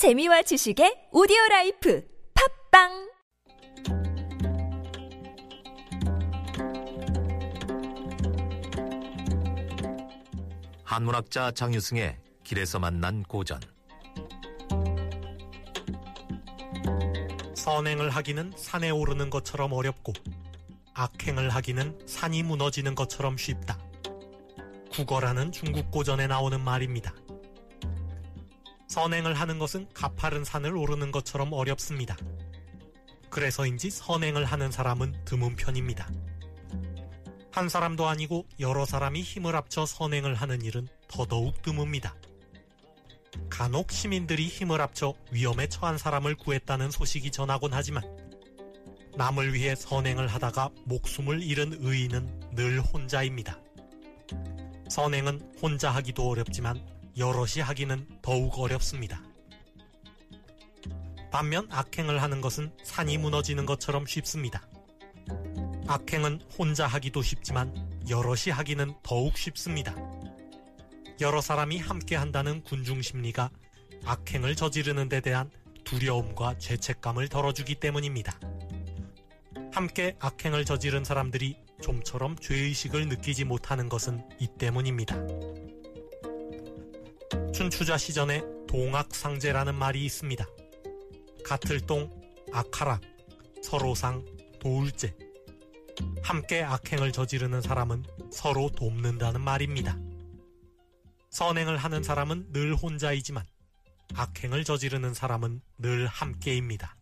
재미와 지식의 오디오 라이프 팟빵 한문학자 장유승의 길에서 만난 고전 선행을 하기는 산에 오르는 것처럼 어렵고 악행을 하기는 산이 무너지는 것처럼 쉽다. 국어라는 중국 고전에 나오는 말입니다. 선행을 하는 것은 가파른 산을 오르는 것처럼 어렵습니다. 그래서인지 선행을 하는 사람은 드문 편입니다. 한 사람도 아니고 여러 사람이 힘을 합쳐 선행을 하는 일은 더더욱 드뭅니다. 간혹 시민들이 힘을 합쳐 위험에 처한 사람을 구했다는 소식이 전하곤 하지만 남을 위해 선행을 하다가 목숨을 잃은 의인은 늘 혼자입니다. 선행은 혼자 하기도 어렵지만 여럿이 하기는 더욱 어렵습니다. 반면 악행을 하는 것은 산이 무너지는 것처럼 쉽습니다. 악행은 혼자 하기도 쉽지만 여럿이 하기는 더욱 쉽습니다. 여러 사람이 함께 한다는 군중 심리가 악행을 저지르는 데 대한 두려움과 죄책감을 덜어주기 때문입니다. 함께 악행을 저지른 사람들이 좀처럼 죄의식을 느끼지 못하는 것은 이 때문입니다. 춘추자 시전에 동악상제라는 말이 있습니다. 가틀동, 아카락, 서로상, 도울제. 함께 악행을 저지르는 사람은 서로 돕는다는 말입니다. 선행을 하는 사람은 늘 혼자이지만 악행을 저지르는 사람은 늘 함께입니다.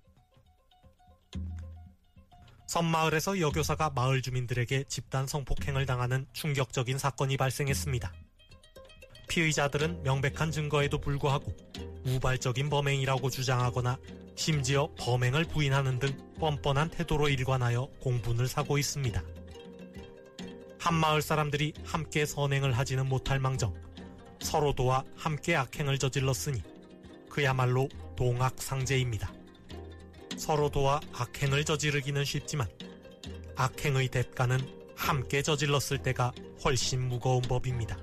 섬마을에서 여교사가 마을 주민들에게 집단 성폭행을 당하는 충격적인 사건이 발생했습니다. 피의자들은 명백한 증거에도 불구하고 우발적인 범행이라고 주장하거나 심지어 범행을 부인하는 등 뻔뻔한 태도로 일관하여 공분을 사고 있습니다. 한 마을 사람들이 함께 선행을 하지는 못할 망정 서로 도와 함께 악행을 저질렀으니 그야말로 동악상제입니다. 서로 도와 악행을 저지르기는 쉽지만 악행의 대가는 함께 저질렀을 때가 훨씬 무거운 법입니다.